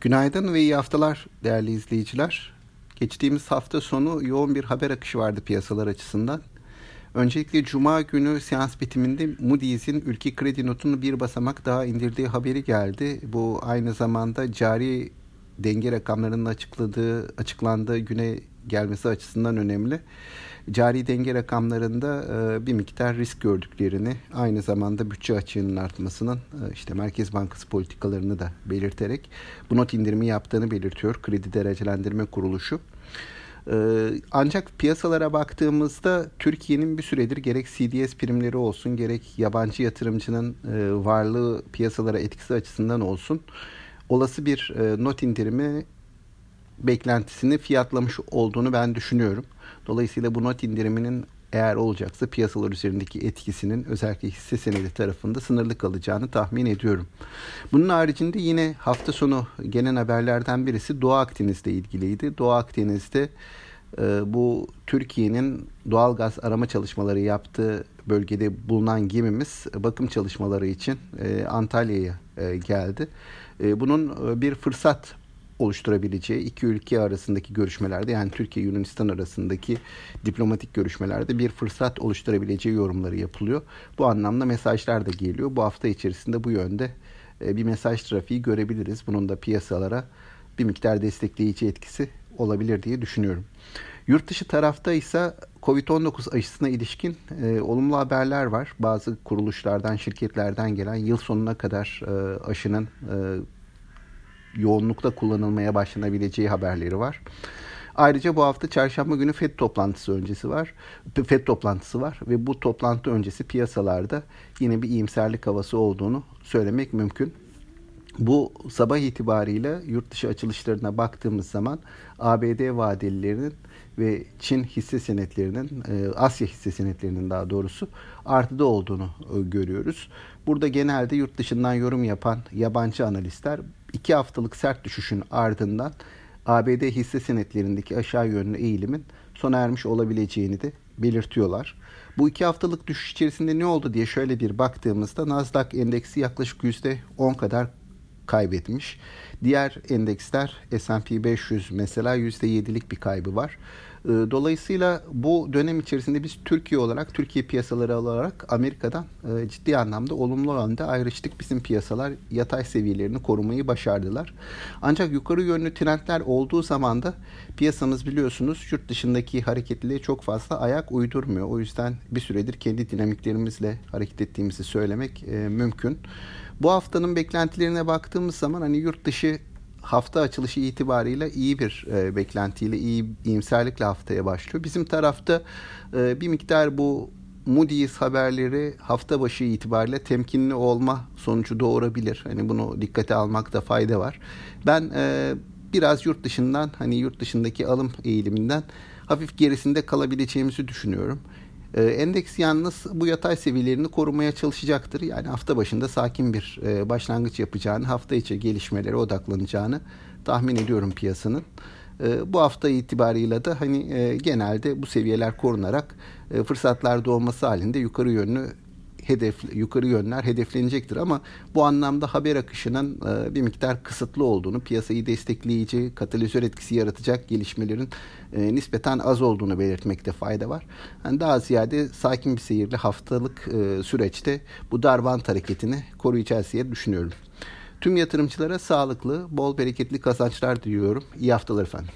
Günaydın ve iyi haftalar değerli izleyiciler. Geçtiğimiz hafta sonu yoğun bir haber akışı vardı piyasalar açısından. Öncelikle Cuma günü seans bitiminde Moody's'in ülke kredi notunu bir basamak daha indirdiği haberi geldi. Bu aynı zamanda cari denge rakamlarının açıkladığı, açıklandığı güne gelmesi açısından önemli. Cari denge rakamlarında bir miktar risk gördüklerini, aynı zamanda bütçe açığının artmasının işte Merkez Bankası politikalarını da belirterek bu not indirimi yaptığını belirtiyor Kredi Derecelendirme Kuruluşu. Ancak piyasalara baktığımızda Türkiye'nin bir süredir gerek CDS primleri olsun gerek yabancı yatırımcının varlığı piyasalara etkisi açısından olsun olası bir not indirimi beklentisini fiyatlamış olduğunu ben düşünüyorum. Dolayısıyla bu not indiriminin eğer olacaksa piyasalar üzerindeki etkisinin özellikle hisse senedi tarafında sınırlı kalacağını tahmin ediyorum. Bunun haricinde yine hafta sonu gelen haberlerden birisi Doğu Akdeniz'de ilgiliydi. Doğu Akdeniz'de e, bu Türkiye'nin doğal gaz arama çalışmaları yaptığı bölgede bulunan gemimiz bakım çalışmaları için e, Antalya'ya e, geldi. Bunun bir fırsat oluşturabileceği iki ülke arasındaki görüşmelerde yani Türkiye Yunanistan arasındaki diplomatik görüşmelerde bir fırsat oluşturabileceği yorumları yapılıyor. Bu anlamda mesajlar da geliyor. Bu hafta içerisinde bu yönde e, bir mesaj trafiği görebiliriz. Bunun da piyasalara bir miktar destekleyici etkisi olabilir diye düşünüyorum. Yurt dışı tarafta ise Covid-19 aşısına ilişkin e, olumlu haberler var. Bazı kuruluşlardan, şirketlerden gelen yıl sonuna kadar e, aşının e, yoğunlukla kullanılmaya başlanabileceği haberleri var. Ayrıca bu hafta çarşamba günü FED toplantısı öncesi var. FED toplantısı var ve bu toplantı öncesi piyasalarda yine bir iyimserlik havası olduğunu söylemek mümkün. Bu sabah itibariyle yurt dışı açılışlarına baktığımız zaman ABD vadelilerinin ve Çin hisse senetlerinin, e, Asya hisse senetlerinin daha doğrusu artıda olduğunu e, görüyoruz. Burada genelde yurt dışından yorum yapan yabancı analistler iki haftalık sert düşüşün ardından ABD hisse senetlerindeki aşağı yönlü eğilimin sona ermiş olabileceğini de belirtiyorlar. Bu iki haftalık düşüş içerisinde ne oldu diye şöyle bir baktığımızda Nasdaq endeksi yaklaşık %10 kadar kaybetmiş. Diğer endeksler S&P 500 mesela %7'lik bir kaybı var. Ee, dolayısıyla bu dönem içerisinde biz Türkiye olarak, Türkiye piyasaları olarak Amerika'dan e, ciddi anlamda olumlu yönde ayrıştık. Bizim piyasalar yatay seviyelerini korumayı başardılar. Ancak yukarı yönlü trendler olduğu zaman da piyasamız biliyorsunuz yurt dışındaki hareketliliğe çok fazla ayak uydurmuyor. O yüzden bir süredir kendi dinamiklerimizle hareket ettiğimizi söylemek e, mümkün. Bu haftanın beklentilerine baktığımız zaman hani yurt dışı hafta açılışı itibariyle iyi bir e, beklentiyle, iyi iyimserlikle haftaya başlıyor. Bizim tarafta e, bir miktar bu Moody's haberleri hafta başı itibariyle temkinli olma sonucu doğurabilir. Hani bunu dikkate almakta fayda var. Ben e, biraz yurt dışından hani yurt dışındaki alım eğiliminden hafif gerisinde kalabileceğimizi düşünüyorum. Ee, endeks yalnız bu yatay seviyelerini korumaya çalışacaktır. Yani hafta başında sakin bir e, başlangıç yapacağını, hafta içi gelişmelere odaklanacağını tahmin ediyorum piyasanın. Ee, bu hafta itibarıyla da hani e, genelde bu seviyeler korunarak e, fırsatlar doğması halinde yukarı yönlü hedef yukarı yönler hedeflenecektir ama bu anlamda haber akışının e, bir miktar kısıtlı olduğunu, piyasayı destekleyici, katalizör etkisi yaratacak gelişmelerin e, nispeten az olduğunu belirtmekte fayda var. Yani daha ziyade sakin bir seyirli haftalık e, süreçte bu darvant hareketini koruyacağız diye düşünüyorum. Tüm yatırımcılara sağlıklı, bol bereketli kazançlar diliyorum. İyi haftalar efendim.